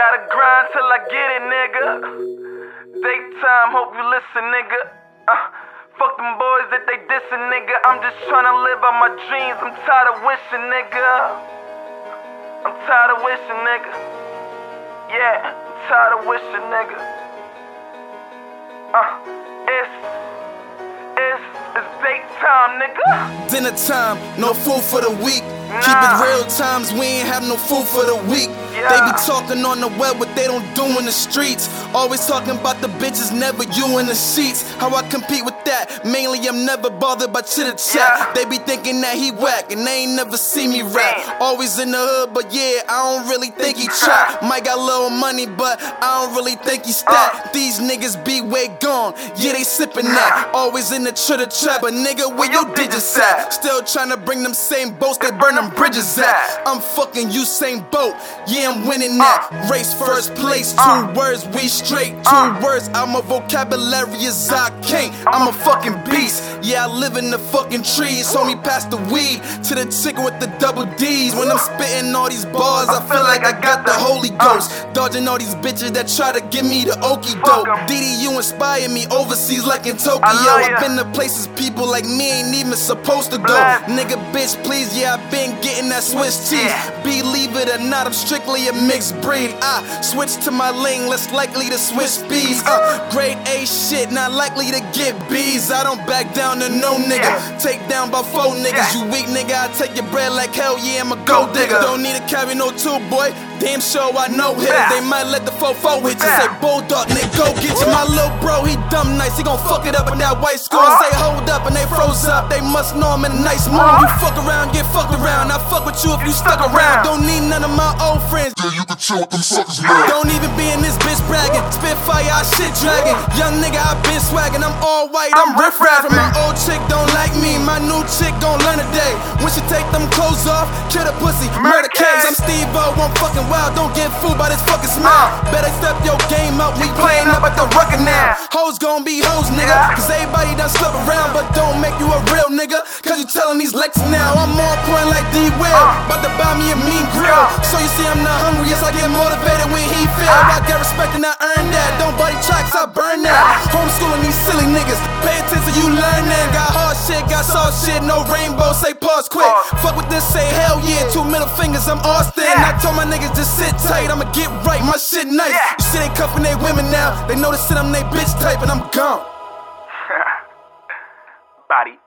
gotta grind till I get it, nigga. Daetyme, hope you listen, nigga. Uh, fuck them boys that they dissing, nigga. I'm just trying to live out my dreams. I'm tired of wishing, nigga. I'm tired of wishing, nigga. Yeah, I'm tired of wishing, nigga. Uh, it's, it's, it's Daetyme, nigga. Dinner time, no food for the week. Keep it real times, we ain't have no food for the week. They be talking on the web, what they don't do in the streets. Always talking about the bitches, never you in the sheets. How I compete with that? Mainly, I'm never bothered by chitter chat. Yeah. They be thinking that he whack, and they ain't never see me rap. Always in the hood, but yeah, I don't really think he trap. Might got little money, but I don't really think he stack. Uh. These niggas be way gone, yeah, they sippin' that. Always in the chitter trap, but nigga, where your digits at? Still tryna bring them same boats, they burn them bridges at. I'm fucking Usain Bolt, yeah, I'm winning that. Race first place, two Uh. words, we straight. Two Uh. words, I'm a vocabulary as I can't. I'm a fucking beast, yeah, I live in the fucking trees. Homie, pass the weed to the chicken with the double D's. When I'm spitting all these bars, I feel like I got the Holy Ghost. Dodging all these bitches that try to give me the okey doke. Fuck 'em. Inspire me overseas like in Tokyo. I love ya. I've been to places people like me ain't even supposed to go. Nigga, bitch, please, yeah, I've been getting that Swiss cheese. Yeah. Believe it or not, I'm strictly a mixed breed. I switch to my lane, less likely to switch speeds. Uh, grade A shit, not likely to get B's. I don't back down to no nigga. Yeah. Take down by four niggas. Yeah. You weak nigga, I take your bread like hell yeah, I'm a gold Gold digger. digger. Don't need to carry no two, boy. Damn sure I know hitters. Yeah. They might let the fofo hit you. Yeah. Say bulldog, nigga, go get you. My little bro, he dumb nice. He gon' fuck it up in that white school. Uh. Say hold up and they froze up. They must know I'm in a nice mood. Uh. You fuck around, get fucked around. I fuck with you if you stuck around. Don't need none of my old friends. Yeah, you can chill with them suckers now. Don't even be in this bitch bragging. Spit fire, I shit dragging. Young nigga, I been swagging. I'm all white, I'm, I'm riff rapping. My old chick don't like me. My new chick gon' learn today. When she take them clothes off, kill the pussy, murder Murder case. case. I'm Steve O, I'm fucking wild. Don't get fooled by this fucking smile. Uh. Better step your game up. We playing up at the rucker now. Hoes gon' be hoes, nigga. Cause everybody done slept around, but don't make you a real nigga. Cause you telling these licks now. I'm on point like D Will. Uh. About to buy me a mean grill. So you see, I'm not hungry, yes, I get motivated when he feel. Ah. I get respect and I earn that. Don't body tracks, I burn that. Homeschooling these silly niggas. Pay attention, you learn that. Got hard shit, got soft shit, no rainbow. Say pause quick. Fuck with this, say hell yeah. Two middle fingers, I'm Austin. I told my niggas just sit tight, I'ma get right. My shit nice. Yeah. You see, they cuffing they women now. They know the shit, I'm they bitch type, and I'm gone. Body.